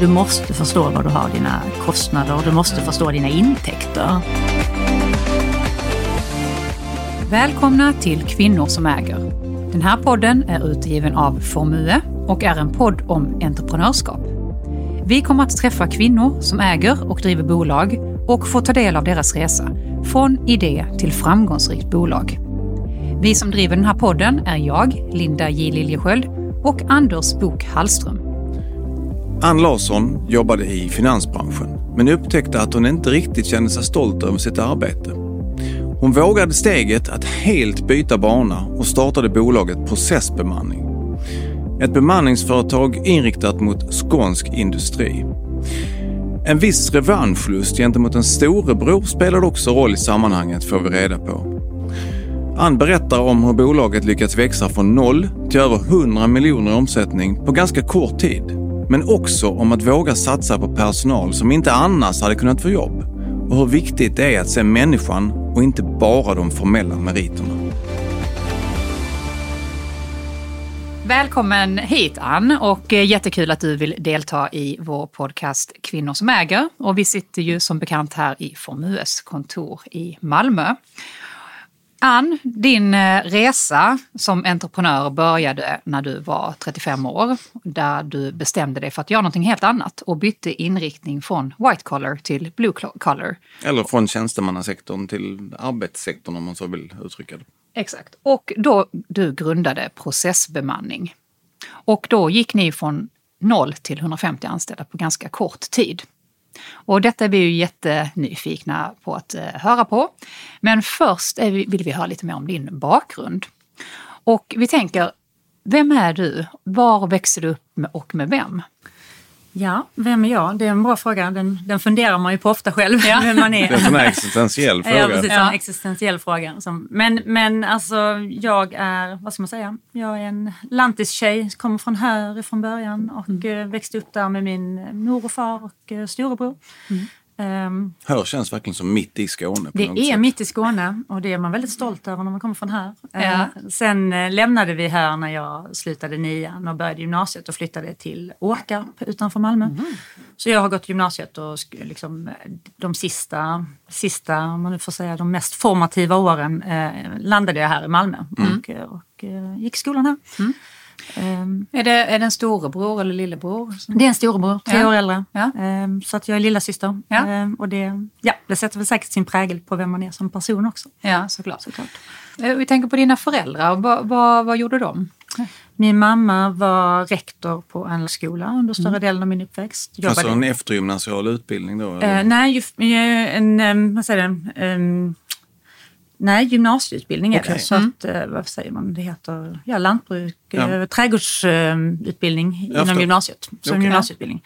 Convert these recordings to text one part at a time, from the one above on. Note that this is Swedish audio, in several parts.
Du måste förstå var du har dina kostnader och du måste förstå dina intäkter. Välkomna till Kvinnor som äger. Den här podden är utgiven av Formue och är en podd om entreprenörskap. Vi kommer att träffa kvinnor som äger och driver bolag och få ta del av deras resa från idé till framgångsrikt bolag. Vi som driver den här podden är jag, Linda J Liljesköld och Anders Bok Hallström. Ann Larsson jobbade i finansbranschen men upptäckte att hon inte riktigt kände sig stolt över sitt arbete. Hon vågade steget att helt byta bana och startade bolaget Processbemanning. Ett bemanningsföretag inriktat mot skånsk industri. En viss revanschlust gentemot en storebror spelade också roll i sammanhanget får vi reda på. Ann berättar om hur bolaget lyckats växa från noll till över 100 miljoner i omsättning på ganska kort tid. Men också om att våga satsa på personal som inte annars hade kunnat få jobb. Och hur viktigt det är att se människan och inte bara de formella meriterna. Välkommen hit Ann och eh, jättekul att du vill delta i vår podcast Kvinnor som äger. Och vi sitter ju som bekant här i Formues kontor i Malmö. Ann, din eh, resa som entreprenör började när du var 35 år, där du bestämde dig för att göra någonting helt annat och bytte inriktning från white collar till blue collar. Eller från tjänstemannasektorn till arbetssektorn om man så vill uttrycka det. Exakt. Och då du grundade Processbemanning. Och då gick ni från 0 till 150 anställda på ganska kort tid. Och detta är vi ju jättenyfikna på att eh, höra på. Men först vill vi höra lite mer om din bakgrund. Och vi tänker, vem är du? Var växer du upp och med vem? Ja, vem är jag? Det är en bra fråga. Den, den funderar man ju på ofta själv. Ja. Vem man är. Det är en sån här existentiell fråga. Ja, precis. Ja. En existentiell fråga. Som, men, men alltså, jag är, vad ska man säga, jag är en lantistjej, kommer från Hör från början och mm. Eh, växte upp där med min mor och far och eh, storebror. Mm. Um, Hör känns verkligen som mitt i Skåne. det är sätt. mitt i Skåne och det är man väldigt stolt över när man kommer från här. Ja. Uh, sen uh, lämnade vi här när jag slutade nian och började gymnasiet och flyttade till Åkarp utanför Malmö. Mm. Så jag har gått gymnasiet och liksom, de sista, sista, om man nu får säga de mest formativa åren uh, landade jag här i Malmö mm. och, och gick skolan här. Mm. Um, är, det, är det en storebror eller lillebror? Det är en storebror, tre ja. år äldre. Ja. Um, så att jag är lilla syster. Ja. Um, och det, ja, det sätter väl säkert sin prägel på vem man är som person också. Ja, såklart. såklart. Eh, vi tänker på dina föräldrar. Vad, vad, vad gjorde de? Min mamma var rektor på en skola under större mm. delen av min uppväxt. Jobbade. Alltså en eftergymnasial utbildning då? Uh, nej, en, en, vad säger det, Nej, gymnasieutbildning är okay. det. Så mm. att, eh, vad säger man, det heter ja, lantbruk, ja. Eh, trädgårdsutbildning inom gymnasiet. Som okay. gymnasieutbildning.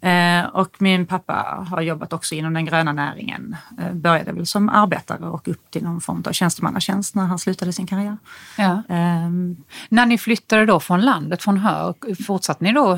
Eh, och min pappa har jobbat också inom den gröna näringen. Började väl som arbetare och upp till någon form av tjänstemannatjänst när han slutade sin karriär. Ja. Eh, när ni flyttade då från landet, från Hör, fortsatte ni då?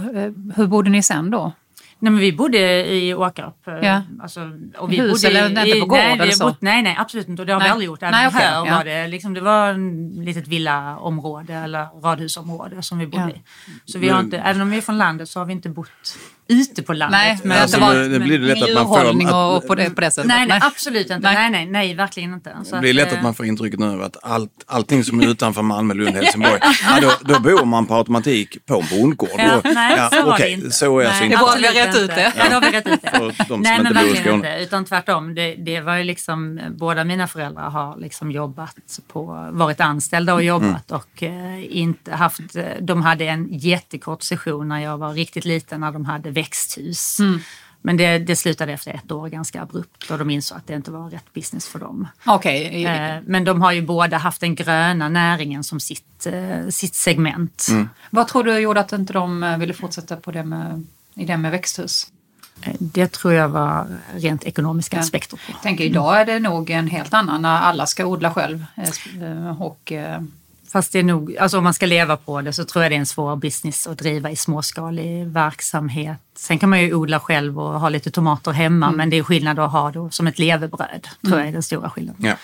Hur bodde ni sen då? Nej, men vi bodde i Åkarp. Eh, ja. Alltså, och vi Hus bodde eller inte på gård nej, eller så? Bott, nej, nej, absolut inte. Och det har nej. vi aldrig gjort. Nej, okay. här ja. var det, liksom, det var ett litet villaområde eller radhusområde som vi bodde ja. i. Så vi har inte, även om vi är från landet så har vi inte bott ute på landet. Nej, men alltså, det, var, det blir lätt att man får... Att, och på det, på det sättet. Nej, nej, absolut inte. Nej. nej, nej, verkligen inte. Så det blir lätt att man får intrycket nu att allt, allting som är utanför Malmö, Lund, Helsingborg, ja, då, då bor man på automatik på en bondgård. Ja, nej, ja, så var det inte. Så är alltså inte. Rätt ut det. Ja, då har vi rätt ut det. De nej, men verkligen inte. Utan tvärtom. Det, det var ju liksom, båda mina föräldrar har liksom jobbat på, varit anställda och jobbat mm. och eh, inte haft, de hade en jättekort session när jag var riktigt liten när de hade växthus. Mm. Men det, det slutade efter ett år ganska abrupt och de insåg att det inte var rätt business för dem. Okay. Eh, men de har ju båda haft den gröna näringen som sitt, eh, sitt segment. Mm. Vad tror du gjorde att inte de eh, ville fortsätta på det med, i det med växthus? Det tror jag var rent ekonomiska ja. aspekter. På. Jag tänker idag är det nog en helt annan när alla ska odla själv. Och Fast det är nog, alltså om man ska leva på det så tror jag det är en svår business att driva i småskalig verksamhet. Sen kan man ju odla själv och ha lite tomater hemma mm. men det är skillnad att ha det som ett levebröd, tror mm. jag är den stora skillnaden. Ja.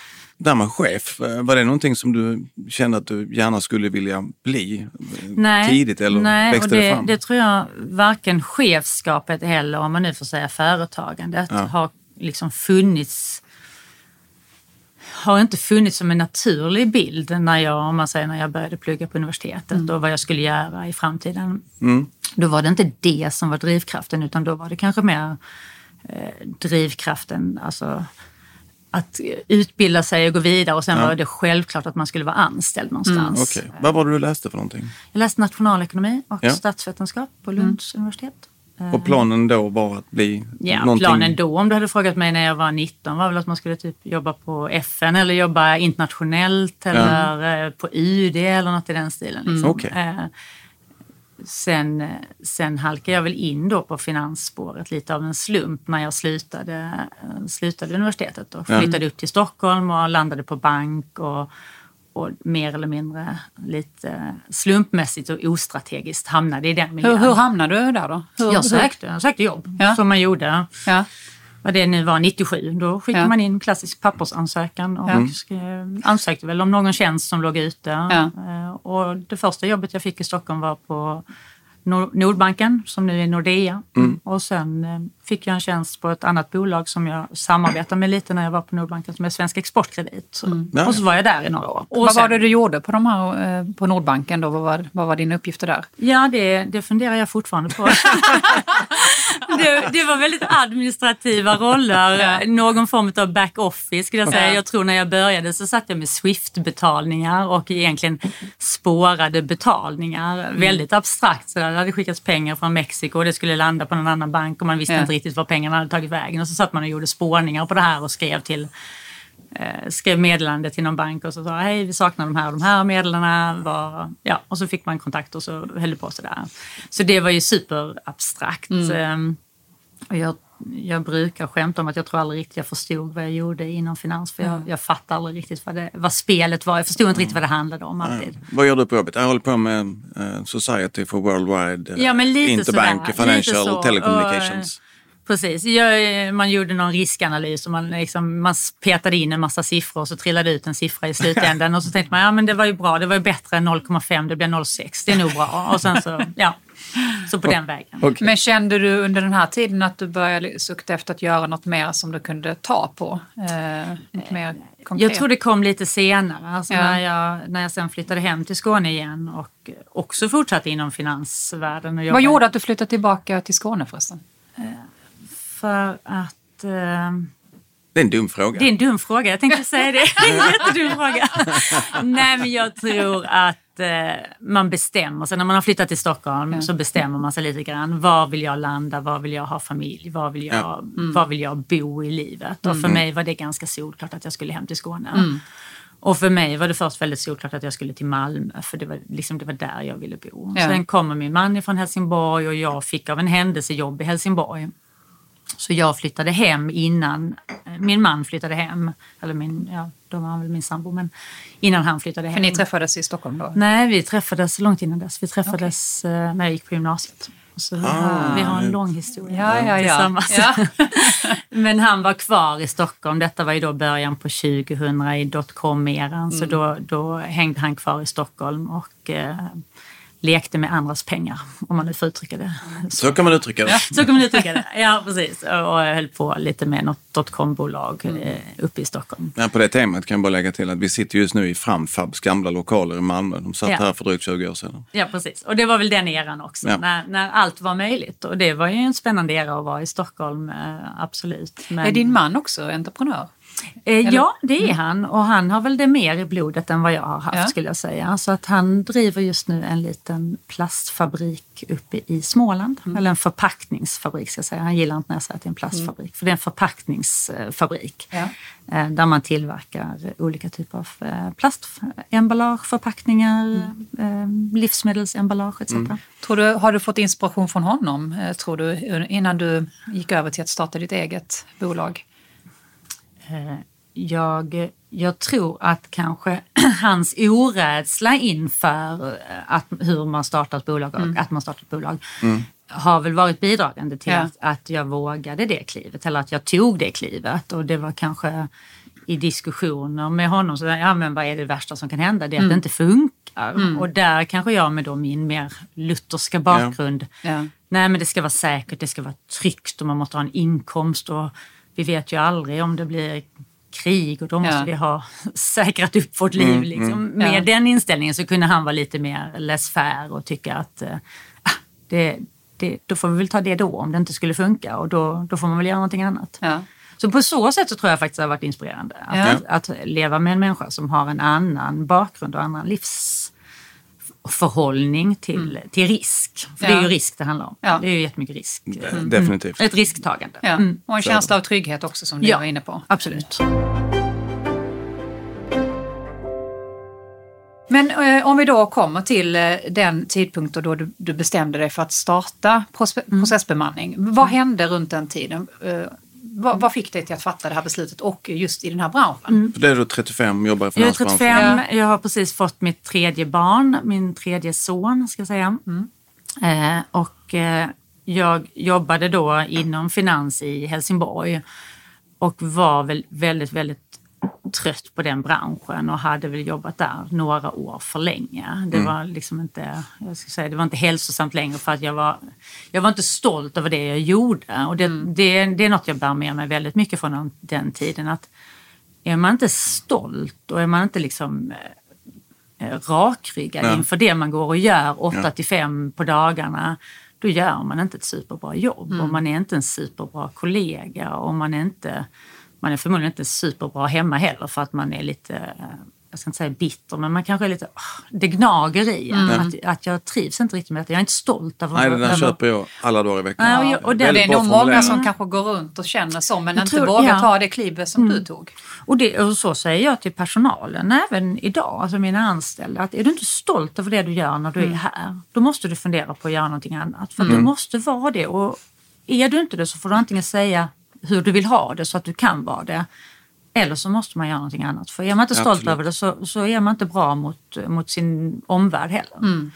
Där med chef, eh, var det någonting som du kände att du gärna skulle vilja bli eh, nej, tidigt eller nej, växte och det, det fram? det tror jag varken chefskapet eller, om man nu får säga företagandet, ja. har liksom funnits har inte funnits som en naturlig bild när jag, om man säger när jag började plugga på universitetet mm. och vad jag skulle göra i framtiden. Mm. Då var det inte det som var drivkraften utan då var det kanske mer eh, drivkraften, alltså att utbilda sig och gå vidare och sen ja. var det självklart att man skulle vara anställd någonstans. Mm, okay. Vad var det du läste för någonting? Jag läste nationalekonomi och ja. statsvetenskap på Lunds mm. universitet. Och planen då var att bli ja, någonting... planen då, om du hade frågat mig när jag var 19, var väl att man skulle typ jobba på FN eller jobba internationellt eller ja. Eh, på UD eller något i den stilen. Liksom. Mm. Okay. Sen, sen halkade jag väl in då på finansspåret lite av en slump när jag slutade, slutade universitetet och flyttade ja. upp till Stockholm och landade på bank och och mer eller mindre lite slumpmässigt och ostrategiskt hamnade i den miljön. Hur, hur hamnade du där då? Hur, jag sökte, jag sökte jobb ja. som man gjorde. Ja. Vad det nu var, 97. Då skickade ja. man in klassisk pappersansökan och ja. ansökte väl om någon tjänst som låg ute. Ja. Och det första jobbet jag fick i Stockholm var på Nordbanken som nu är Nordea. Mm. Och sen eh, fick jag en tjänst på ett annat bolag som jag samarbetade med lite när jag var på Nordbanken som är Svensk Exportkredit. Mm. Och så var jag där i några år. Och vad sen, var det du gjorde på, de här, eh, på Nordbanken då? Vad var, vad var dina uppgifter där? Ja, det, det funderar jag fortfarande på. det, det, var väldigt administrativa roller, någon form av back-office skulle jag säga. Ja. Jag tror när jag började så satt jag med Swift-betalningar och egentligen spårade betalningar. Mm. Väldigt abstrakt. Så det hade skickats pengar från Mexiko och det skulle landa på någon annan bank och man visste ja. inte riktigt var pengarna hade tagit vägen. Och så satt man och gjorde spårningar på det här och skrev till eh, skrev meddelande till någon bank och så sa hej vi saknar de här och de här meddelandena. ja, och så fick man kontakt och så höll det på sådär. Så det var ju superabstrakt. Mm. Ehm, och jag, jag brukar skämta om att jag tror aldrig riktigt jag förstod vad jag gjorde inom finans för jag, mm. jag fattade aldrig riktigt vad, det, vad spelet var. Jag förstod inte riktigt vad det handlade om alltid. Mm. Vad gör du på jobbet? Jag håller på med uh, Society for Worldwide uh, ja, Interbank sådär. Financial Telecommunications. Och, Precis. Jag, man gjorde någon riskanalys och man, liksom, man petade in en massa siffror och så trillade ut en siffra i slutändan och så tänkte man ja men det var ju bra, det var ju bättre än 0,5, det blev 0,6, det är nog bra. Och sen så, ja. Så på den vägen. Okay. Men kände du under den här tiden att du började sukta efter att göra något mer som du kunde ta på? Eh, något mer konkret? Jag tror det kom lite senare, alltså ja. när, jag, när jag sen flyttade hem till Skåne igen och också fortsatte inom finansvärlden. Och Vad gjorde att du flyttade tillbaka till Skåne förresten? För att... Eh, det är en dum fråga. Det är en dum fråga, jag tänkte säga det. Det är en jättedum fråga. Nej, men jag tror att eh, man bestämmer sig. När man har flyttat till Stockholm ja. så bestämmer man sig lite grann. Var vill jag landa? Var vill jag ha familj? Var vill jag, ja. mm. var vill jag bo i livet? Och för mm. mig var det ganska solklart att jag skulle hem till Skåne. Mm. Och för mig var det först väldigt solklart att jag skulle till Malmö för det var, liksom, det var där jag ville bo. Ja. Sen kommer min man från Helsingborg och jag fick av en händelse jobb i Helsingborg. Så jag flyttade hem innan eh, min man flyttade hem. Eller min, ja, då var han väl min sambo, men innan han flyttade hem. För ni träffades i Stockholm då? Nej, vi träffades långt innan dess. Vi träffades okay. Eh, när jag gick på gymnasiet. Så vi, ah, har, vi har en lång historia ja, ja, tillsammans. Ja. men han var kvar i Stockholm. Detta var ju då början på 2000 i dotcom-eran. Mm. Så då, då hängde han kvar i Stockholm och eh, lekte med andras pengar, om man nu får uttrycka det. Så, så kan man uttrycka det. så kan man uttrycka det, ja precis. Och jag höll på lite med något dotcom-bolag mm. Eh, uppe i Stockholm. Ja, på det temat kan jag bara lägga till att vi sitter just nu i Framfabs gamla lokaler i Malmö. De satt ja. här för drygt 20 år sedan. Ja, precis. Och det var väl den eran också, ja. när, när allt var möjligt. Och det var ju en spännande era att vara i Stockholm, eh, absolut. Men... Är din man också entreprenör? Eh, ja, det är mm. han och han har väl det mer i blodet än vad jag har haft ja. skulle jag säga. Så att han driver just nu en liten plastfabrik uppe i Småland. Mm. Eller en förpackningsfabrik ska jag säga. Han gillar inte när jag säger att det är en plastfabrik. Mm. För det är en förpackningsfabrik. Ja. Eh, där man tillverkar olika typer av eh, plastemballage, förpackningar, mm. livsmedelsemballage etc. Mm. Tror du, har du fått inspiration från honom tror du, innan du gick över till att starta ditt eget bolag? Eh, jag, jag tror att kanske hans orädsla inför eh, att, hur man startar ett bolag och mm. att man startar ett bolag mm. har väl varit bidragande till ja. att, att jag vågade det klivet eller att jag tog det klivet och det var kanske i diskussioner med honom så ja men vad är det värsta som kan hända? Det är att det inte funkar. Och där kanske jag med då min mer lutherska bakgrund, Ja. nej men det ska vara säkert, det ska vara tryggt och man måste ha en inkomst och vi vet ju aldrig om det blir krig och då måste Ja. vi ha säkrat upp vårt liv. Liksom. Med Ja. den inställningen så kunde han vara lite mer laissez-faire och tycka att ah, det, det, då får vi väl ta det då om det inte skulle funka och då, då får man väl göra någonting annat. Ja. Så på så sätt så tror jag faktiskt det har varit inspirerande. Att, Ja. att leva med en människa som har en annan bakgrund och annan livsförhållning till, till risk. För det är Ja. ju risk det handlar om. Ja. Det är ju jättemycket risk. Mm. Definitivt. Ett risktagande. Ja. Mm. Och en känsla av trygghet också som du Ja. var inne på. Absolut. Men eh, om vi då kommer till eh, den tidpunkt då du, du bestämde dig för att starta Mm. processbemanning. Vad hände runt den tiden? Eh, vad, vad fick dig till att fatta det här beslutet och just i den här branschen? För det är du 35 jobbar i Jag är finansbranschen. 35, jag har precis fått mitt tredje barn, min tredje son ska jag säga. Eh, och eh, jag jobbade då inom finans i Helsingborg och var väl väldigt, väldigt trött på den branschen och hade väl jobbat där några år för länge. Det var liksom inte, jag ska säga, det var inte hälsosamt längre för att jag var, jag var inte stolt över det jag gjorde. Och det, det, det är något jag bär med mig väldigt mycket från den- den tiden. att är man inte stolt och är man inte liksom eh, eh, rakryggad Ja. inför det man går och gör 8 Ja. till 5 på dagarna, då gör man inte ett superbra jobb. Och man är inte en superbra kollega och man är, inte, man är förmodligen inte superbra hemma heller för att man är lite, eh, jag ska inte säga bitter, men man kanske är lite, ah, det gnager i en. Att, att jag trivs inte riktigt med det. Jag är inte stolt över Nej, det där köper jag alla dagar i veckan. Ja, och jag- och det- det är nog många som kanske går runt och känner så men Jag inte tror- vågar ja. ta det klivet som du tog. Och, det, och så säger jag till personalen även idag, alltså mina anställda, att är du inte stolt över det du gör när du Mm. är här, då måste du fundera på att göra någonting annat. För du måste vara det. Och är du inte det så får du antingen säga hur du vill ha det så att du kan vara det. Eller så måste man göra någonting annat. För är man inte stolt Absolut. över det så, så är man inte bra mot, mot sin omvärld heller. Mm.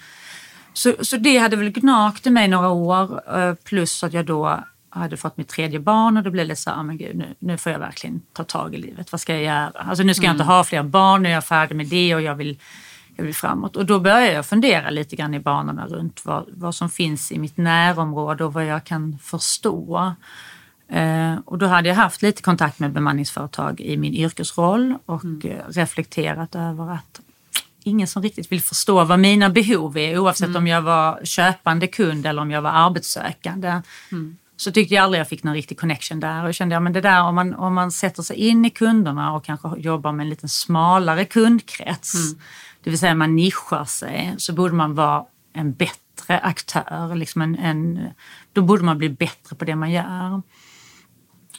Så, så det hade väl gnagt i mig några år. eh, Plus att jag då hade fått mitt tredje barn och då blev det så här, "Ah, men gud, nu, nu får jag verkligen ta tag i livet. Vad ska jag göra? Alltså nu ska jag inte ha fler barn, nu är jag färdig med det och jag vill, jag vill framåt. Och då började jag fundera lite grann i banorna runt vad, vad som finns i mitt närområde och vad jag kan förstå. Eh, och då hade jag haft lite kontakt med bemanningsföretag i min yrkesroll och eh, reflekterat över att ingen som riktigt vill förstå vad mina behov är oavsett om jag var köpande kund eller om jag var arbetssökande. Så tyckte jag aldrig jag fick någon riktig connection där och kände ja, men det där om man, om man sätter sig in i kunderna och kanske jobbar med en lite smalare kundkrets, det vill säga man nischar sig, så borde man vara en bättre aktör. Liksom en, en, då borde man bli bättre på det man gör.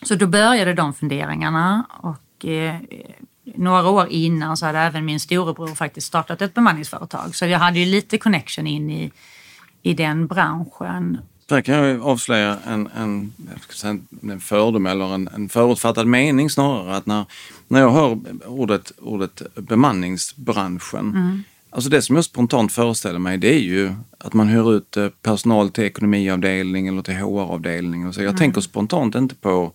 Så då började de funderingarna och eh, några år innan så hade även min storebror faktiskt startat ett bemanningsföretag. Så jag hade ju lite connection in i, i den branschen. Där kan jag avslöja en, en, säga en fördom eller en, en förutfattad mening snarare. Att när, när jag hör ordet, ordet bemanningsbranschen. Alltså det som jag spontant föreställer mig det är ju att man hyr ut eh, personal till ekonomiavdelning eller till HR-avdelning. Och så. Jag tänker spontant inte på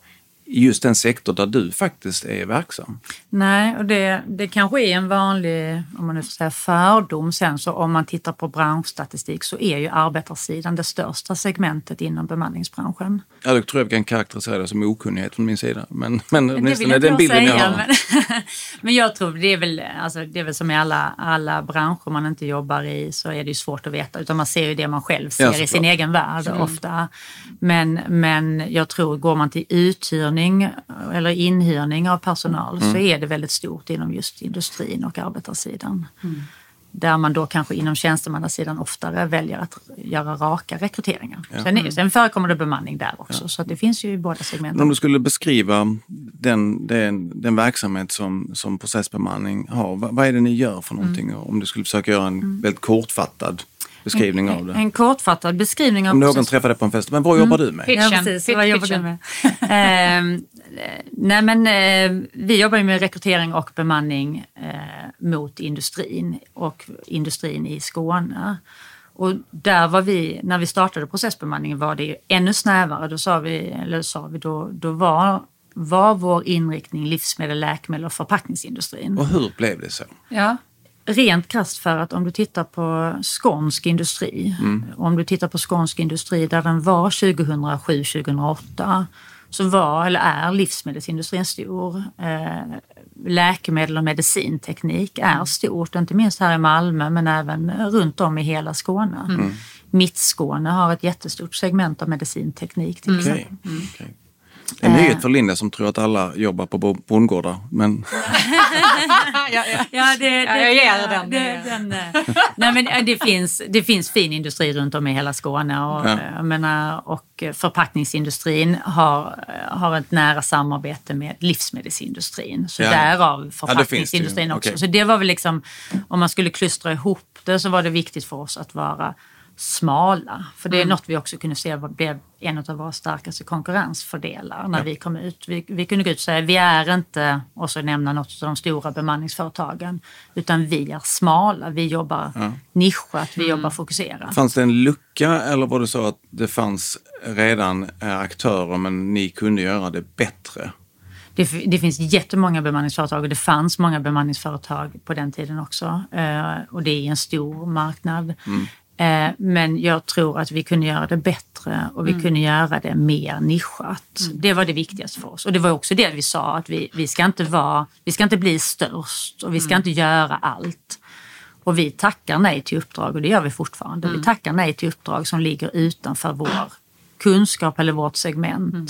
just den sektor där du faktiskt är verksam. Nej, och det, det kanske är en vanlig, om man nu får säga fördom sen, så om man tittar på branschstatistik så är ju arbetarsidan det största segmentet inom bemanningsbranschen. Ja, då tror jag vi kan karaktärisera det som okunnighet från min sida. Men, men Det vill åtminstone den jag bilden jag säga, har. men, men jag tror det är, väl, alltså, det är väl som i alla, alla branscher man inte jobbar i så är det ju svårt att veta utan man ser ju det man själv ser Ja, i sin egen värld ofta. Men, men jag tror går man till uthyrning eller inhyrning av personal så är det väldigt stort inom just industrin och arbetarsidan. Där man då kanske inom tjänstemannasidan oftare väljer att göra raka rekryteringar. Sen, är, sen förekommer det bemanning där också så att det finns ju i båda segmenten. Men om du skulle beskriva den, den, den verksamhet som, som processbemanning har, vad, vad är det ni gör för någonting? Om du skulle försöka göra en väldigt kortfattad beskrivning av det. En kortfattad beskrivning av Om någon träffar dig på en fest, men vad jobbar du med? Pitchen, Ja, precis. Vad jobbar du med? Ehm, eh, nej, men eh, vi jobbar ju med rekrytering och bemanning eh, mot industrin och industrin i Skåne. Och där var vi, när vi startade processbemanningen var det ju ännu snävare. Då sa vi, eller sa vi, då, då var var vår inriktning livsmedel, läkemedel och förpackningsindustrin. Och hur blev det så? Ja. Rent krasst för att om du tittar på skånsk industri, mm. om du tittar på skånsk industri där den var 2007-2008 så var eller är livsmedelsindustrin stor. Eh, läkemedel och medicinteknik är stort, inte minst här i Malmö men även runt om i hela Skåne. Mm. Mittskåne har ett jättestort segment av medicinteknik till mm. exempel. Okay. Okay. En nyhet för Linda som tror att alla jobbar på bondgårdar. Men... ja, ja. ja, det, det, ja, jag ger den. Det, den eh, nej, men eh, det, finns, det finns fin industri runt om i hela Skåne och, ja. menar, och förpackningsindustrin har, har ett nära samarbete med livsmedelsindustrin. Så ja. därav förpackningsindustrin ja, också. Okay. Så det var väl liksom, om man skulle klustra ihop det så var det viktigt för oss att vara smala. För det är mm. något vi också kunde se blev en av våra starkaste konkurrensfördelar när ja. vi kom ut. Vi, vi kunde gå ut och säga vi är inte, och så nämna något av de stora bemanningsföretagen, utan vi är smala. Vi jobbar ja. nischat, vi mm. jobbar fokuserat. Fanns det en lucka eller var det så att det fanns redan eh, aktörer men ni kunde göra det bättre? Det, det, finns jättemånga bemanningsföretag och det fanns många bemanningsföretag på den tiden också. Eh, och det är en stor marknad. Mm. Eh, men jag tror att vi kunde göra det bättre och vi mm. kunde göra det mer nischat. Mm. Det var det viktigaste för oss. Och det var också det vi sa att vi, vi, ska, inte vara, vi ska inte bli störst och vi ska mm. inte göra allt. Och vi tackar nej till uppdrag och det gör vi fortfarande. Vi mm. tackar nej till uppdrag som ligger utanför vår kunskap eller vårt segment. Mm.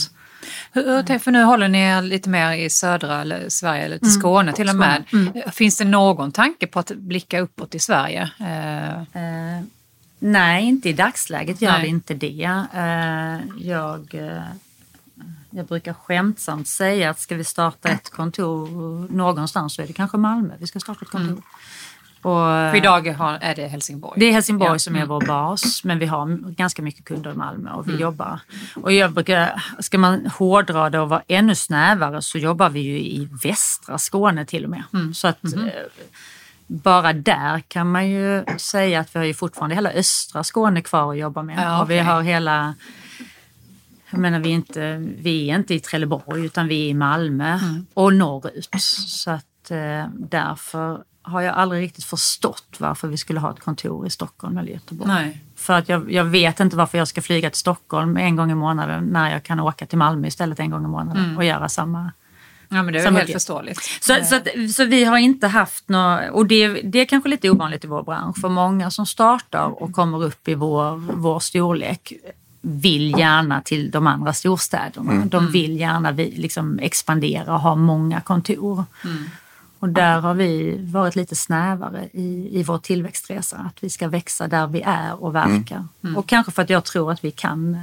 Hur, för nu håller ni er lite mer i södra Sverige, eller till mm. Skåne till och med. Mm. Finns det någon tanke på att blicka uppåt i Sverige? Eh. Nej, inte i dagsläget gör Nej. det inte det. Eh, jag, eh, jag brukar skämtsamt säga att ska vi starta ett kontor någonstans så är det kanske Malmö vi ska starta ett kontor. Mm. Och, För idag är det Helsingborg? Det är Helsingborg ja. som är mm. vår bas, men vi har ganska mycket kunder i Malmö och vi mm. jobbar. Och jag brukar, ska man hårdra det och vara ännu snävare så jobbar vi ju i västra Skåne till och med. Mm. Så att mm bara där kan man ju säga att vi har ju fortfarande hela östra Skåne kvar att jobba med. Ja, okay. Och vi har hela jag menar, vi är, inte, vi är inte i Trelleborg utan vi är i Malmö mm. och norrut. Så att eh, därför har jag aldrig riktigt förstått varför vi skulle ha ett kontor i Stockholm eller Göteborg. Nej. För att jag, jag vet inte varför jag ska flyga till Stockholm en gång i månaden när jag kan åka till Malmö istället en gång i månaden mm. och göra samma Ja men det är väl helt förståeligt. Så, så, att, så, vi har inte haft något, och det, det är kanske lite ovanligt i vår bransch, för många som startar och kommer upp i vår, vår storlek vill gärna till de andra storstäderna. Mm. De vill gärna vi, liksom expandera och ha många kontor. Mm. Och där har vi varit lite snävare i, i vår tillväxtresa, att vi ska växa där vi är och verkar. Mm. mm. Och kanske för att jag tror att vi kan eh,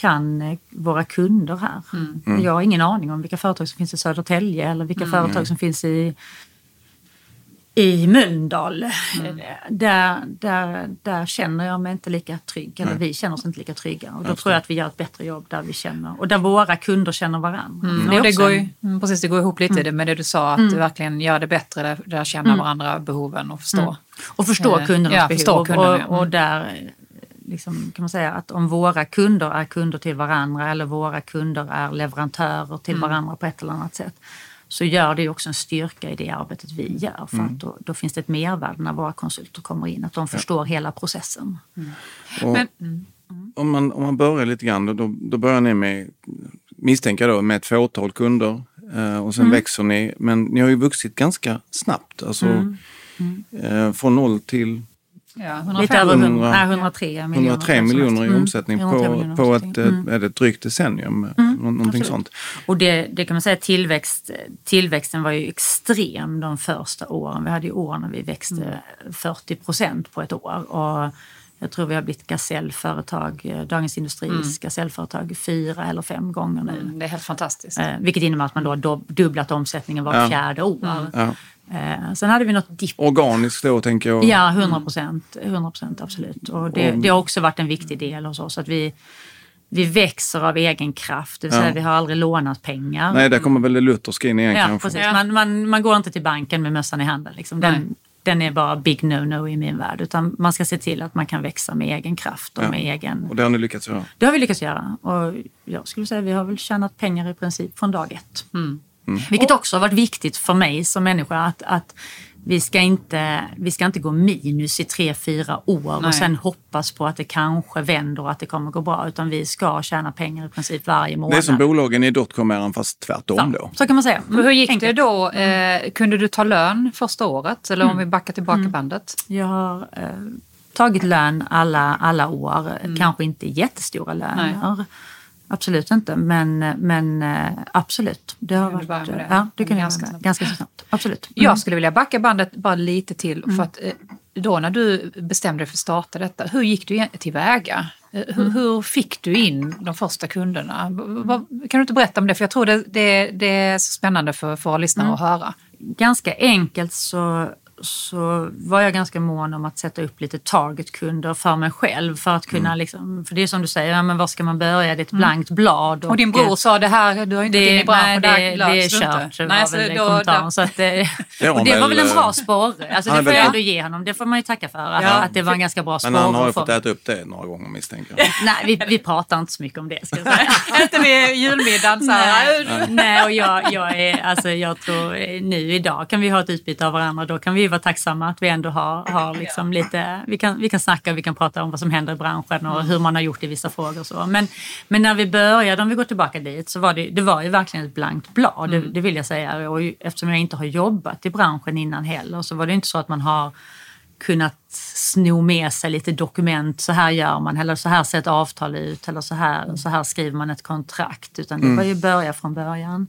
kan eh, våra kunder här. Mm. mm. Jag har ingen aning om vilka företag som finns i Södertälje eller vilka mm. företag som finns i i Mölndal. Mm. Där, där, där känner jag mig inte lika trygg, eller vi känner oss inte lika trygga. Och då tror jag att vi gör ett bättre jobb där vi känner, och där våra kunder känner varandra. Mm. Det, det, går ju, mm, precis, det går ihop lite mm. med det du sa, att mm. verkligen göra det bättre, där, där känna mm. varandra behoven och förstå. Och förstå kundernas ja, behov. Kunderna, och, och där liksom, kan man säga att om våra kunder är kunder till varandra eller våra kunder är leverantörer till mm. varandra på ett eller annat sätt så gör det också en styrka i det arbetet vi gör. För mm. då, då, finns det ett mervärde när våra konsulter kommer in, att de förstår ja. hela processen. Mm. Men, mm. om, man, om man börjar lite grann, då, då börjar ni med, misstänker då, med ett fåtal kunder eh, och sen mm. växer ni. Men ni har ju vuxit ganska snabbt, alltså mm. eh, från noll till Ja, 105, Lite över 100, 103 miljoner. 103 miljoner i mm. omsättning mm, på, på ett, mm. är det ett drygt decennium. Mm, någonting sånt. Och det, det kan man säga, tillväxt, tillväxten var ju extrem de första åren. Vi hade ju år när vi växte 40 mm. procent på ett år. Och jag tror vi har blivit gasellföretag, Dagens Industris mm. gasellföretag fyra eller fem gånger nu. Mm, det är helt fantastiskt. Eh, vilket innebär att man då har dubblat omsättningen var ja. fjärde år. Ja. Eh, sen hade vi något dipp. Organiskt då tänker jag? Ja, 100 procent. 100 procent absolut. Och det, det, har också varit en viktig del hos oss. Att vi, vi växer av egen kraft, det vill säga vi har aldrig lånat pengar. Nej, där kommer väl det lutherska in igen ja, kanske. Precis. Man, man, man går inte till banken med mössan i handen. Liksom. Den, den är bara big no-no i min värld. Utan man ska se till att man kan växa med egen kraft och ja. med egen... Och det har ni lyckats göra? Det har vi lyckats göra. Och jag skulle säga att vi har väl tjänat pengar i princip från dag ett. Mm. Mm. Vilket också har varit viktigt för mig som människa att, att vi ska, inte, vi ska inte gå minus i tre, fyra år Nej. och sen hoppas på att det kanske vänder och att det kommer gå bra. Utan vi ska tjäna pengar i princip varje månad. Det är som bolagen i dotcom fast tvärtom då. Så kan man säga. Mm. Hur gick Enkelt. det då? Eh, kunde du ta lön första året? Eller om mm. vi backar tillbaka mm. bandet? Jag har eh, tagit lön alla, alla år. Mm. Kanske inte jättestora löner. Nej. Absolut inte, men, men eh, absolut. Det har varit, det. Ja, det jag ganska, snabbt. ganska snabbt. Absolut. Mm. Jag skulle vilja backa bandet bara lite till. Mm. För att eh, då när du bestämde dig för att starta detta, hur gick du tillväga? Eh, hur, mm. hur fick du in de första kunderna? Kan du inte berätta om det? För jag tror det, det, det är så spännande för, för lyssnare mm. att höra. Ganska enkelt så så var jag ganska mån om att sätta upp lite targetkunder för mig själv. För att kunna mm. liksom, för det är som du säger, ja, men var ska man börja? Det är ett mm. blankt blad. Och, och din bror sa det här, du har inte det, in i branschen, det, det, det är kört. Det nej, var väl då, kommentaren. Så att det, och det var väl en bra sporre. Alltså, det får jag ändå ge honom. Det får man ju tacka för. Att, ja. att det var en ganska bra sporre. Men han har ju fått äta upp det några gånger misstänker jag. nej, vi, vi pratar inte så mycket om det. Ska jag säga. inte vid julmiddagen så här. Nej, nej och jag, jag, är, alltså, jag tror nu idag kan vi ha ett utbyte av varandra. Då kan vi vara tacksamma att vi ändå har, har liksom lite, vi kan, vi kan snacka och vi kan prata om vad som händer i branschen och hur man har gjort i vissa frågor. Och så. Men, men när vi började, om vi går tillbaka dit, så var det, det var ju verkligen ett blankt blad, mm. det, det, vill jag säga. Och eftersom jag inte har jobbat i branschen innan heller så var det inte så att man har kunnat sno med sig lite dokument. Så här gör man, eller så här ser ett avtal ut, eller så här, så här skriver man ett kontrakt. Utan det mm. var ju börja från början.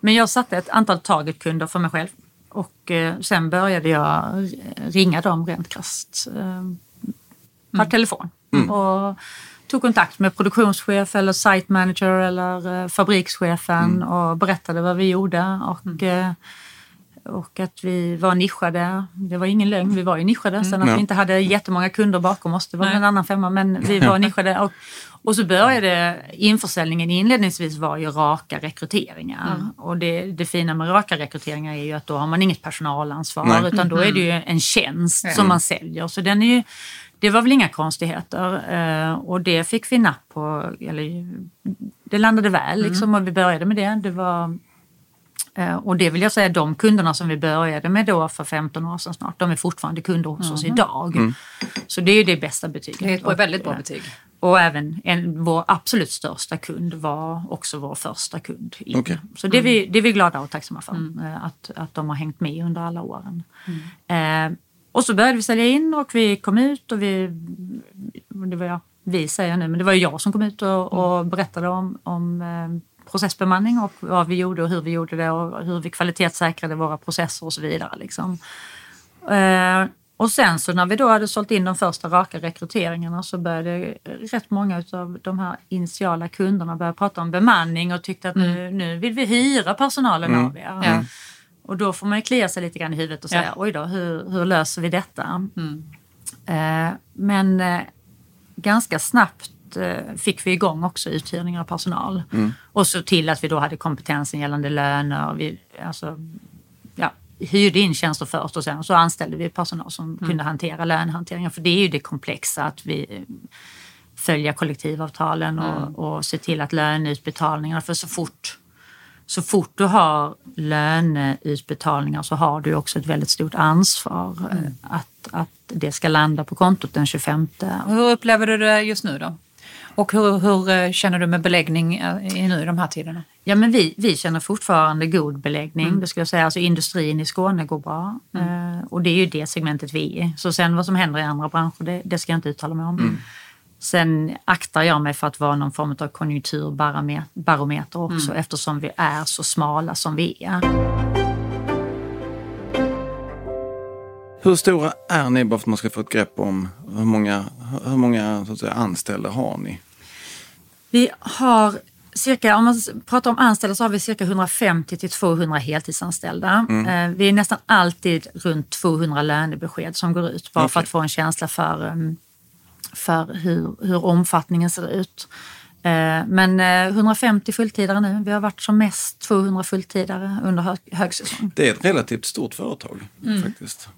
Men jag satte ett antal targetkunder för mig själv och eh, sen började jag ringa dem rent krasst eh, per mm. telefon. Mm. Och tog kontakt med produktionschef eller site manager eller eh, fabrikschefen mm. och berättade vad vi gjorde. Och, mm. Och att vi var nischade. Det var ingen lögn, vi var ju nischade. Sen att mm. vi inte hade jättemånga kunder bakom oss, det var en annan femma, men vi var nischade. Och, och så började införsäljningen inledningsvis var ju raka rekryteringar. Mm. Och det, det fina med raka rekryteringar är ju att då har man inget personalansvar Nej. utan då är det ju mm. en tjänst mm. som man säljer. Så den är ju, det var väl inga konstigheter eh, och det fick vi napp på. Eller, det landade väl mm. liksom, och vi började med det. det var, och det vill jag säga, de kunderna som vi började med då för 15 år sedan snart, de är fortfarande kunder hos oss mm. idag. Mm. Så det är ju det bästa betyget. Det är ett väldigt bra betyg. Och även en, vår absolut största kund var också vår första kund. Okay. Så det är, vi, det är vi glada och tacksamma för, mm. Eh, att, att de har hängt med under alla åren. Mm. Eh, och så började vi sälja in och vi kom ut och vi, det var jag, vi säger nu, men det var jag som kom ut och, och berättade om, om eh, processbemanning och vad vi gjorde och hur vi gjorde det och hur vi kvalitetssäkrade våra processer och så vidare. Liksom. Eh, och sen så när vi då hade sålt in de första raka rekryteringarna så började rätt många av de här initiala kunderna börja prata om bemanning och tyckte att nu, mm. nu vill vi hyra personalen mm. av er. Ja. Och då får man ju klia sig lite grann i huvudet och säga ja. oj då, hur, hur löser vi detta? Mm. Eh, men eh, ganska snabbt eh, fick vi igång också uthyrning av personal. Mm. Och så till att vi då hade kompetensen gällande löner. Vi, alltså, ja, hyrde in tjänster först och sen så anställde vi personal som mm. kunde hantera lönehanteringen. För det är ju det komplexa att vi följer kollektivavtalen och, mm. och se till att löneutbetalningarna, för så fort så fort du har löneutbetalningar så har du också ett väldigt stort ansvar mm. att, att det ska landa på kontot den 25. Hur upplever du det just nu då? Och hur, hur eh, känner du med beläggning eh, nu i de här tiderna? Ja, men vi, vi känner fortfarande god beläggning. Mm. Det skulle jag säga. Alltså, industrin i Skåne går bra. Mm. Eh, och det är ju det segmentet vi är i. Så sen vad som händer i andra branscher, det, det ska jag inte uttala mig om. Mm. Sen aktar jag mig för att vara någon form av konjunkturbarometer också mm. eftersom vi är så smala som vi är. Hur stora är ni, bara för att man ska få ett grepp om hur många, hur många så att säga, anställda har ni? Vi har cirka, om man pratar om anställda så har vi cirka 150 till 200 heltidsanställda. Mm. Eh, vi är nästan alltid runt 200 lönebesked som går ut bara okay. för att få en känsla för um, för hur, hur omfattningen ser ut. Eh, men 150 eh, fulltidare nu. Vi har varit som mest 200 fulltidare under hög, högsäsong. Det är ett relativt stort företag mm. faktiskt.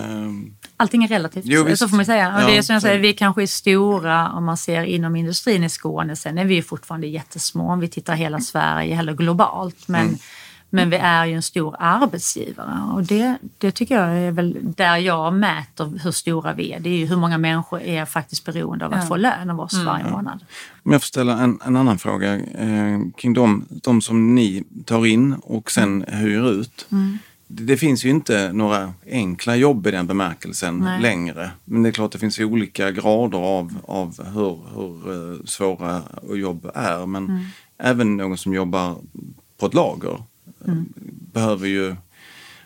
Um, Allting är relativt, jo, så får man säga. Och det är som jag säger, vi kanske är stora om man ser inom industrin i Skåne. Sen är vi fortfarande jättesmå om vi tittar hela Sverige eller globalt. Men mm. Men vi är ju en stor arbetsgivare och det, det tycker jag är väl där jag mäter hur stora vi är. Det är ju hur många människor är faktiskt beroende av att ja. få lön av oss mm. varje månad. Om jag får ställa en, en annan fråga eh, kring de, de som ni tar in och sen mm. hyr ut. Mm. Det, finns ju inte några enkla jobb i den bemärkelsen Nej. längre. Men det är klart det finns olika grader av, av hur, hur uh, svåra jobb är. Men mm. även någon som jobbar på ett lager mm. behöver ju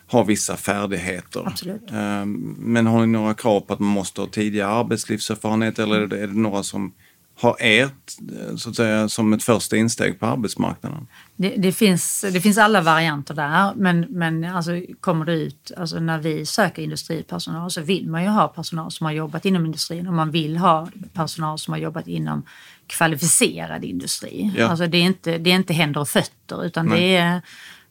ha vissa färdigheter. Absolut. Ehm, men har ni några krav på att man måste ha tidigare arbetslivserfarenhet eller är det, är det några som har ert så att säga, som ett första insteg på arbetsmarknaden? Det, det, finns, det finns alla varianter där, men, men alltså, kommer det ut, alltså när vi söker industripersonal så vill man ju ha personal som har jobbat inom industrin och man vill ha personal som har jobbat inom kvalificerad industri. Ja. Alltså det, är inte, det är inte händer och fötter utan Nej. det är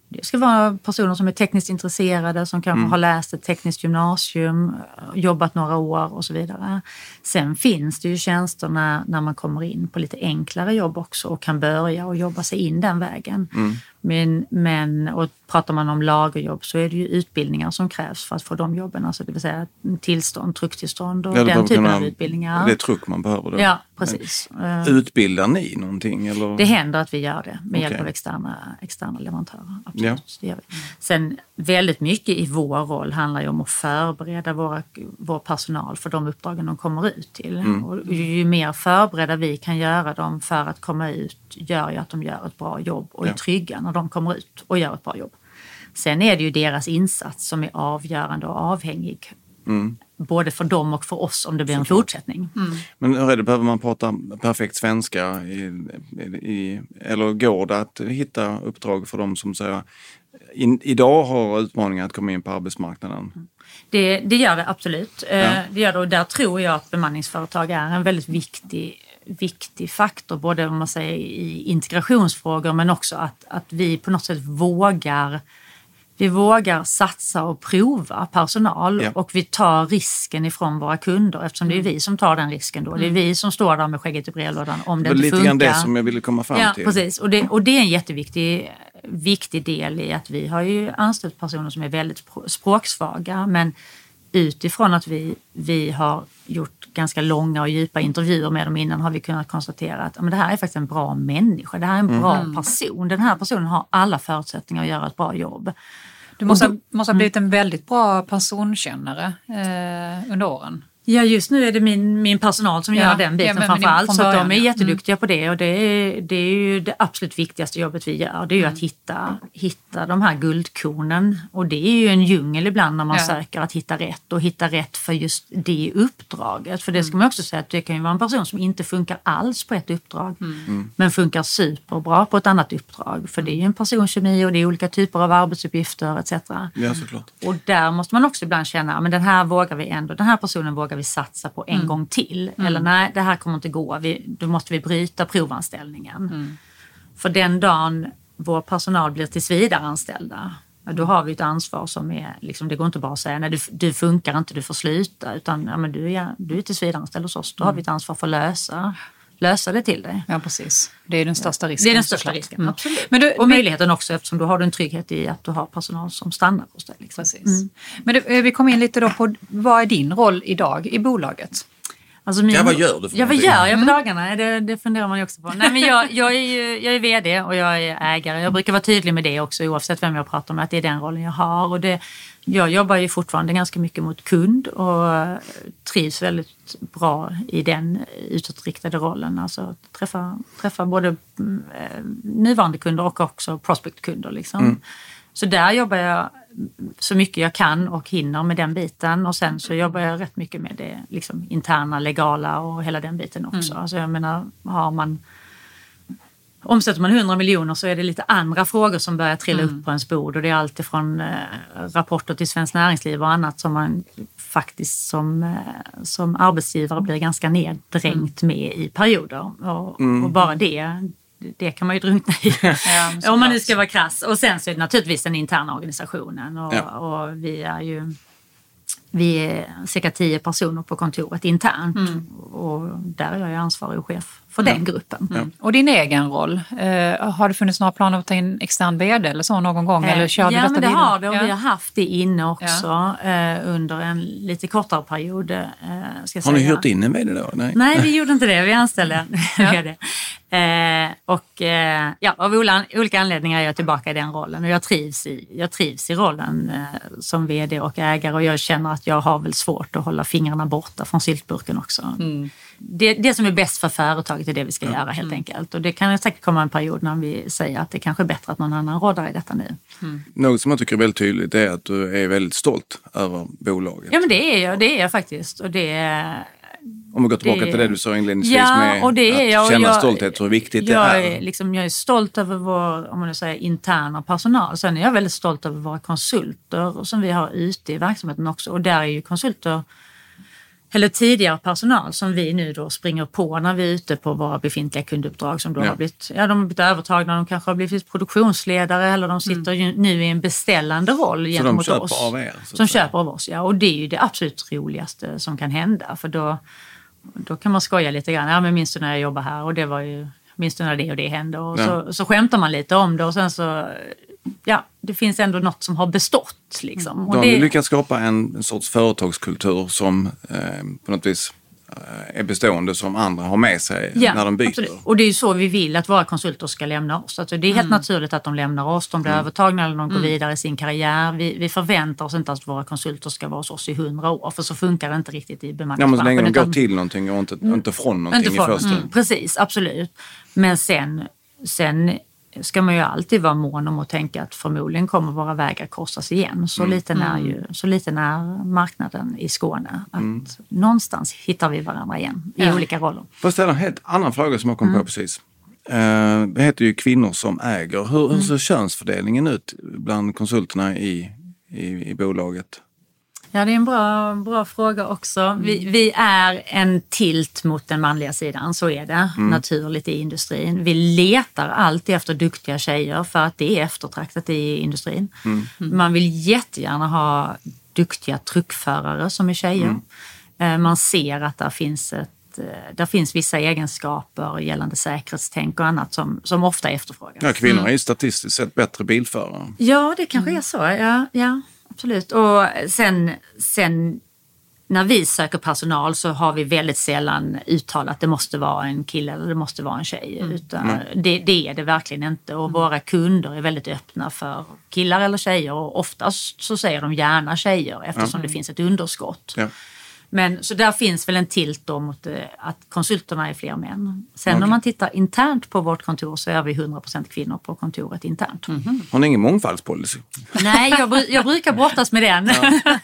det ska vara personer som är tekniskt intresserade, som kanske mm. har läst ett tekniskt gymnasium, jobbat några år och så vidare. Sen finns det ju tjänster när, när man kommer in på lite enklare jobb också och kan börja och jobba sig in den vägen. Mm. Men, men och pratar man om lagerjobb så är det ju utbildningar som krävs för att få de jobben. Alltså det vill säga tillstånd, trucktillstånd och ja, den typen kunna, av utbildningar. Det är truck man behöver då? Ja, precis. Men, utbildar ni någonting? Eller? Det händer att vi gör det med okay. hjälp av externa, externa leverantörer. Absolut, ja. Sen väldigt mycket i vår roll handlar ju om att förbereda våra, vår personal för de uppdragen de kommer ut till. Mm. Och ju mer förberedda vi kan göra dem för att komma ut gör ju att de gör ett bra jobb och är trygga när de kommer ut och gör ett bra jobb. Sen är det ju deras insats som är avgörande och avhängig. Mm. Både för dem och för oss om det blir en fortsättning. Mm. Men hur är det, behöver man prata perfekt svenska? I, i, eller går det att hitta uppdrag för dem som säger in, idag har utmaningar att komma in på arbetsmarknaden? Det, det gör det absolut. Ja. Eh, det gör det, och där tror jag att bemanningsföretag är en väldigt viktig viktig faktor, både om man säger, i integrationsfrågor men också att, att vi på något sätt vågar vi vågar satsa och prova personal ja. och vi tar risken ifrån våra kunder eftersom det är mm. vi som tar den risken då. Det är mm. vi som står där med skägget i brevlådan om det, det inte funkar. Lite grann det som jag ville komma fram ja, till. Precis, och det, och det är en jätteviktig viktig del i att vi har ju anställt personer som är väldigt språksvaga men utifrån att vi, vi har gjort ganska långa och djupa intervjuer med dem innan har vi kunnat konstatera att men det här är faktiskt en bra människa. Det här är en bra mm. person. Den här personen har alla förutsättningar att göra ett bra jobb. Du måste, måste ha blivit en väldigt bra personkännare eh, under åren. Ja, just nu är det min, min personal som ja, gör den biten ja, framför allt. Så början, de är jätteduktiga mm. på det och det är, det är ju det absolut viktigaste jobbet vi gör. Det är ju mm. att hitta, hitta de här guldkornen. Och det är ju en djungel ibland när man ja. söker att hitta rätt och hitta rätt för just det uppdraget. För det ska mm. man också säga att det kan ju vara en person som inte funkar alls på ett uppdrag mm. mm. men funkar superbra på ett annat uppdrag. För det är ju en personkemi och det är olika typer av arbetsuppgifter etc. Ja, såklart. Och där måste man också ibland känna att den här vågar vi ändå, den här personen vågar vi satsa på en mm. gång till. Mm. Eller nej, det här kommer inte gå. Vi, då måste vi bryta provanställningen. Mm. För den dagen vår personal blir tillsvidareanställda, då har vi ett ansvar som är, liksom, det går inte bara att säga nej du, du funkar inte, du får sluta. Utan ja, men du, är, du är tillsvidareanställd hos oss, då har vi ett ansvar för att lösa lösa det till dig. Ja, precis. Det är den största risken. Det är den största risken, mm. absolut. Men du, och möjligheten också eftersom du har en trygghet i att du har personal som stannar hos dig. Liksom. Precis. Mm. Men du, eh, vi kommer in lite då på vad är din roll idag i bolaget? Alltså min, ja, vad gör du för Ja, vad gör jag på dagarna? Det, det funderar man ju också på. Nej, men jag, jag, är ju, jag är VD och jag är ägare. Jag brukar vara tydlig med det också oavsett vem jag pratar med, att det är den rollen jag har. Och det, jag jobbar ju fortfarande ganska mycket mot kund och trivs väldigt bra i den utåtriktade rollen. Alltså träffa, träffa både eh, nuvarande kunder och också prospectkunder. Liksom. Mm. Så där jobbar jag så mycket jag kan och hinner med den biten och sen så jobbar jag rätt mycket med det liksom, interna, legala och hela den biten också. Mm. Alltså jag menar, har man Omsätter man 100 miljoner så är det lite andra frågor som börjar trilla mm. upp på ens bord och det är allt ifrån eh, rapporter till Svenskt Näringsliv och annat som man faktiskt som, eh, som arbetsgivare blir ganska neddränkt mm. med i perioder. Och, mm. och bara det det kan man ju drunkna i. Ja, Om man nu ska vara krass. Och sen så är det naturligtvis den interna organisationen och, ja. och vi är ju vi är cirka tio personer på kontoret internt mm. och där är jag ansvarig chef för den gruppen. Mm. Och din egen roll, eh, har det funnits några planer att ta in extern vd eller så någon gång? Eller kör ja, du detta men det vidare? har det och ja. vi har haft det inne också ja. eh, under en lite kortare period. Eh, ska har ni hyrt in en vd då? Nej, Nej vi gjorde inte det. Vi anställde en vd. Eh, och eh, ja, av olika anledningar är jag tillbaka i den rollen och jag trivs i, jag trivs i rollen eh, som vd och ägare och jag känner att jag har väl svårt att hålla fingrarna borta från syltburken också. Mm. Det, det, som är bäst för företaget är det vi ska ja. göra helt mm. enkelt. Och det kan säkert komma en period när vi säger att det kanske är bättre att någon annan rådar i detta nu. Mm. Något som jag tycker är väldigt tydligt är att du är väldigt stolt över bolaget. Ja men det är jag, det är jag faktiskt. Och det är, om vi går tillbaka det, till det du sa inledningsvis ja, med och det är att känna jag, stolthet, hur viktigt jag det är. är liksom, jag är stolt över vår om man säger, interna personal. Sen är jag väldigt stolt över våra konsulter som vi har ute i verksamheten också. Och där är ju konsulter eller tidigare personal som vi nu då springer på när vi är ute på våra befintliga kunduppdrag som då ja. har blivit, ja, de har blivit övertagna, de kanske har blivit produktionsledare eller de sitter mm. nu i en beställande roll gentemot oss. De köper av er? Som köper av oss, ja. Och det är ju det absolut roligaste som kan hända för då, då kan man skoja lite grann. Ja, men minns du när jag jobbade här och det var ju, minns du när det och det hände? Och ja. så, så skämtar man lite om det och sen så ja, det finns ändå något som har bestått. Liksom. Och De har det... lyckats skapa en, sorts företagskultur som eh, på något vis eh, är bestående som andra har med sig ja, när de byter. Absolut. Och det är ju så vi vill att våra konsulter ska lämna oss. Alltså det är helt mm. naturligt att de lämnar oss, de blir mm. övertagna eller de går mm. vidare i sin karriär. Vi, vi, förväntar oss inte att våra konsulter ska vara hos oss i hundra år, för så funkar det inte riktigt i bemanningsbranschen. Ja, men så länge de går till någonting och inte, mm. inte från någonting inte från, i första. Mm, precis, absolut. Men sen, sen ska man ju alltid vara mån om att tänka att förmodligen kommer våra vägar korsas igen. Så, mm. liten, är ju, mm. så liten är marknaden i Skåne. Att mm. Någonstans hittar vi varandra igen i ja. olika roller. Får jag ställa en helt annan fråga som jag kom mm. på precis. Uh, det heter ju Kvinnor som äger. Hur, hur mm. ser könsfördelningen ut bland konsulterna i, i, i bolaget? Ja, det är en bra, bra fråga också. Vi, mm. vi, är en tilt mot den manliga sidan, så är det mm. naturligt i industrin. Vi letar alltid efter duktiga tjejer för att det är eftertraktat i industrin. Mm. Man vill jättegärna ha duktiga truckförare som är tjejer. Mm. Eh, man ser att där finns ett eh, där finns vissa egenskaper gällande säkerhetstänk och annat som, som ofta efterfrågas. Ja, kvinnor är ju statistiskt sett bättre bilförare. Ja, det kanske är så. Ja, ja absolut. Och sen, sen när vi söker personal så har vi väldigt sällan uttalat att det måste vara en kille eller det måste vara en tjej. Mm. Utan mm. Det, det, är det verkligen inte och mm. våra kunder är väldigt öppna för killar eller tjejer och oftast så säger de gärna tjejer eftersom det finns ett underskott. Ja. Men, så där finns väl en tilt då mot eh, att konsulterna är fler män. Sen okay. om man tittar internt på vårt kontor så är vi 100% kvinnor på kontoret internt. Mm -hmm. Har ni ingen mångfaldspolicy? Nej, jag, jag brukar brottas med den. Ja.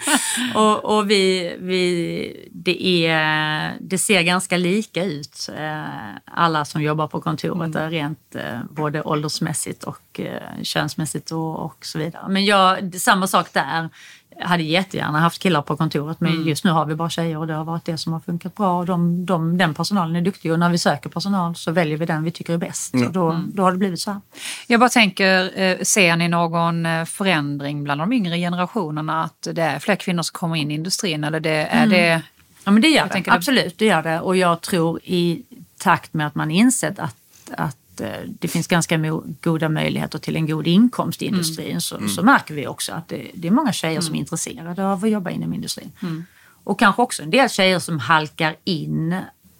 och, och vi, vi, det, är, det ser ganska lika ut, eh, alla som jobbar på kontoret, mm. rent eh, både åldersmässigt och könsmässigt och, och så vidare. Men jag, samma sak där jag hade jättegärna haft killar på kontoret men mm. just nu har vi bara tjejer och det har varit det som har funkat bra. Och de, de, den personalen är duktig och när vi söker personal så väljer vi den vi tycker är bäst. Mm. Då, då har det blivit så här. Jag bara tänker, eh, ser ni någon eh, förändring bland de yngre generationerna? Att det är fler kvinnor som kommer in i industrin? Eller det, är mm. det... Ja men det gör det, absolut det gör det. Och jag tror i takt med att man insett att, att Eh, det finns ganska goda möjligheter till en god inkomst i mm. industrin mm. Så, så, märker vi också att det, det är många tjejer mm. som är intresserade av att jobba inom industrin. Mm. Och kanske också en del tjejer som halkar in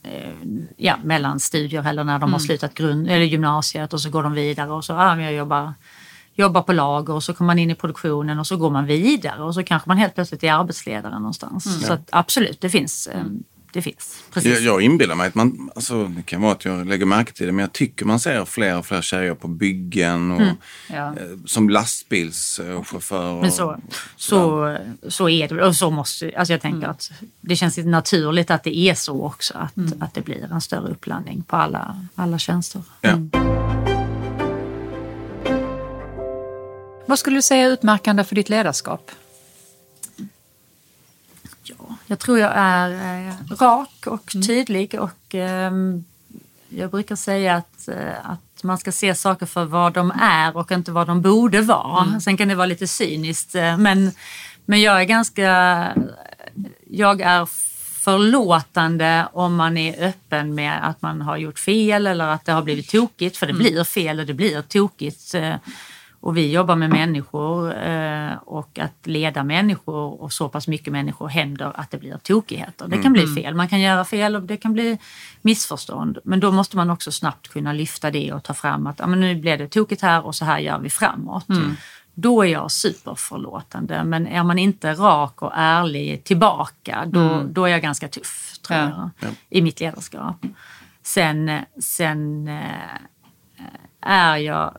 eh, ja, mellan studier eller när de har mm. slutat grund, eller gymnasiet och så går de vidare och så ah, jag jobbar, jobbar på lager och så kommer man in i produktionen och så går man vidare och så kanske man helt plötsligt är arbetsledare någonstans. Mm. Så att, absolut, det finns eh, det finns. Precis. Jag, jag inbillar mig att man, alltså, det kan vara att jag lägger märke till det, men jag tycker man ser fler och fler tjejer på byggen och mm. ja. eh, som lastbilschaufförer. Men så, så, så är det och så måste, alltså jag tänker mm. att det känns naturligt att det är så också, att, mm. att det blir en större uppblandning på alla, alla tjänster. Ja. Mm. Vad skulle du säga är utmärkande för ditt ledarskap? Jag tror jag är eh, rak och mm. tydlig och eh, jag brukar säga att, eh, att man ska se saker för vad de är och inte vad de borde vara. Mm. Sen kan det vara lite cyniskt eh, men, men jag är ganska jag är förlåtande om man är öppen med att man har gjort fel eller att det har blivit tokigt, för det mm. blir fel och det blir tokigt. Och vi jobbar med människor eh, och att leda människor och så pass mycket människor händer att det blir tokigheter. Det kan bli mm. fel, man kan göra fel och det kan bli missförstånd. Men då måste man också snabbt kunna lyfta det och ta fram att ja, men nu blev det tokigt här och så här gör vi framåt. Mm. Då är jag superförlåtande. Men är man inte rak och ärlig tillbaka, då, mm. då är jag ganska tuff tror ja. jag, i mitt ledarskap. Sen, sen eh, är jag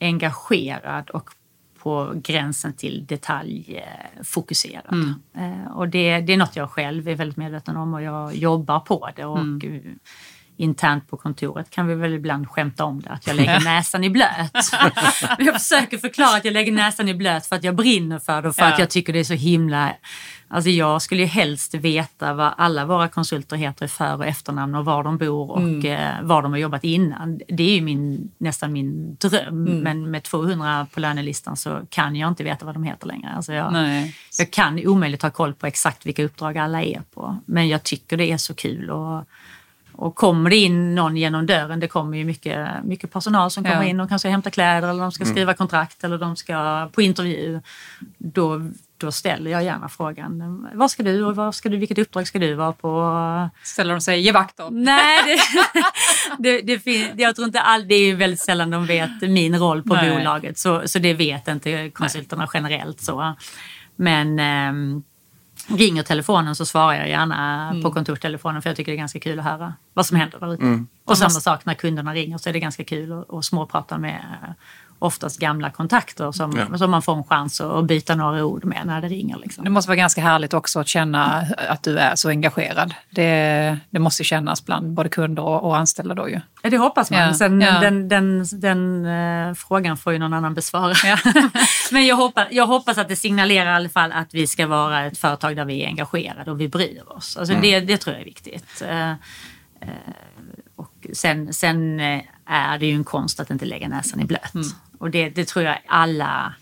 engagerad och på gränsen till detaljfokuserad. Mm. Eh, och det, det är något jag själv är väldigt medveten om och jag jobbar på det. Och mm internt på kontoret kan vi väl ibland skämta om det, att jag lägger näsan i blöt. jag försöker förklara att jag lägger näsan i blöt för att jag brinner för det och för ja. att jag tycker det är så himla... Alltså jag skulle ju helst veta vad alla våra konsulter heter i för och efternamn och var de bor och mm. Eh, var de har jobbat innan. Det är ju min, nästan min dröm. Mm. Men med 200 på lönelistan så kan jag inte veta vad de heter längre. Alltså jag, jag kan omöjligt ha koll på exakt vilka uppdrag alla är på. Men jag tycker det är så kul. Och, och kommer det in någon genom dörren, det kommer ju mycket, mycket personal som kommer ja. in och kanske hämta kläder eller de ska mm. skriva kontrakt eller de ska på intervju. Då, då ställer jag gärna frågan, vad ska du och vad ska du, vilket uppdrag ska du vara på? Ställer de sig, ge vakt då? Nej, det, det, det, jag tror inte all, det är väldigt sällan de vet min roll på Nej. bolaget så, så det vet inte konsulterna Nej. generellt så. Men ähm, ringer telefonen så svarar jag gärna mm. på kontorstelefonen för jag tycker det är ganska kul att höra vad som händer där ute. Mm. Och samma sak när kunderna ringer så är det ganska kul att, att småprata med oftast gamla kontakter som, ja. som man får en chans att byta några ord med när det ringer. Liksom. Det måste vara ganska härligt också att känna att du är så engagerad. Det, det måste kännas bland både kunder och, och anställda då ju. Ja, det hoppas man. Ja. Sen, ja. Den, den, den uh, frågan får ju någon annan besvara. Ja. Men jag hoppas, jag hoppas att det signalerar i alla fall att vi ska vara ett företag där vi är engagerade och vi bryr oss. Alltså mm. det, det tror jag är viktigt. Uh, uh, och sen, sen är det ju en konst att inte lägga näsan i blöt. Mm. Och det, det, tror jag alla,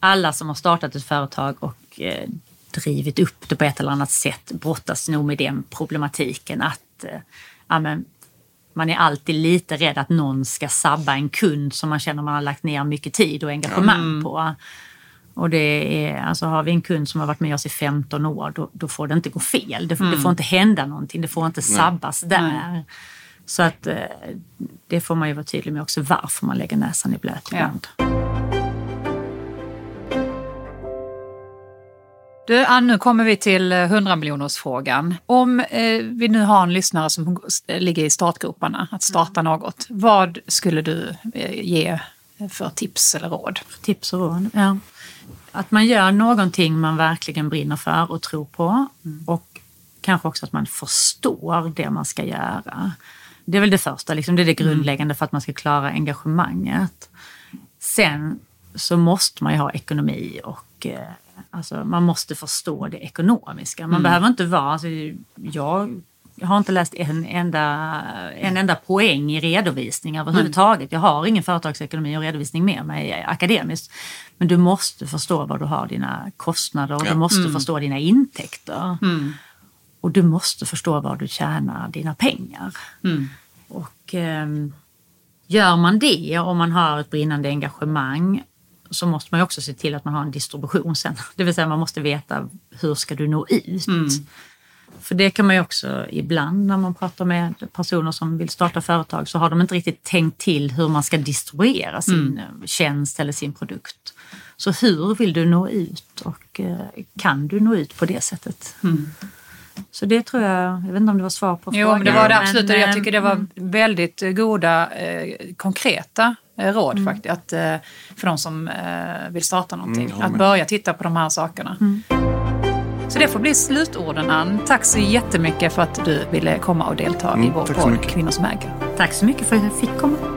alla som har startat ett företag och eh, drivit upp det på ett eller annat sätt brottas nog med den problematiken att eh, ja, men, man är alltid lite rädd att någon ska sabba en kund som man känner man har lagt ner mycket tid och engagemang mm. på. Och det är, alltså har vi en kund som har varit med oss i 15 år, då, då får det inte gå fel. Det, mm. det, får inte hända någonting, det får inte sabbas Nej. där. Nej. Så att eh, det får man ju vara tydlig med också varför man lägger näsan i blöt ibland. Ja. Du, Ann, nu kommer vi till 100 miljonersfrågan. Om eh, vi nu har en lyssnare som ligger i startgroparna att starta mm. något, vad skulle du eh, ge för tips eller råd? Tips och råd, ja. Att man gör någonting man verkligen brinner för och tror på mm. och kanske också att man förstår det man ska göra. Det är väl det första, liksom, det är det mm. grundläggande för att man ska klara engagemanget. Sen så måste man ju ha ekonomi och eh, alltså, man måste förstå det ekonomiska. Man mm. behöver inte vara, alltså, jag jag har inte läst en enda, en enda poäng i redovisning överhuvudtaget. Jag har ingen företagsekonomi och redovisning med mig akademiskt. Men du måste förstå var du har dina kostnader och ja. du måste mm. förstå dina intäkter. Mm. Och du måste förstå var du tjänar dina pengar. Mm. Och eh, gör man det och man har ett brinnande engagemang så måste man också se till att man har en distribution sen. Det vill säga man måste veta hur ska du nå ut. Mm. För det kan man ju också ibland när man pratar med personer som vill starta företag så har de inte riktigt tänkt till hur man ska distribuera sin mm. tjänst eller sin produkt. Så hur vill du nå ut och eh, kan du nå ut på det sättet? Mm. Så det tror jag, jag vet inte om det var svar på frågan. Jo, det var det absolut. Men, jag tycker det var mm. väldigt goda eh, konkreta eh, råd mm. faktiskt. Att, eh, för de som eh, vill starta någonting. Mm, att börja titta på de här sakerna. Mm. Så det får bli slutorden Ann. Tack så jättemycket för att du ville komma och delta i mm, vår podd Kvinnor som äger. Tack så mycket för att jag fick komma.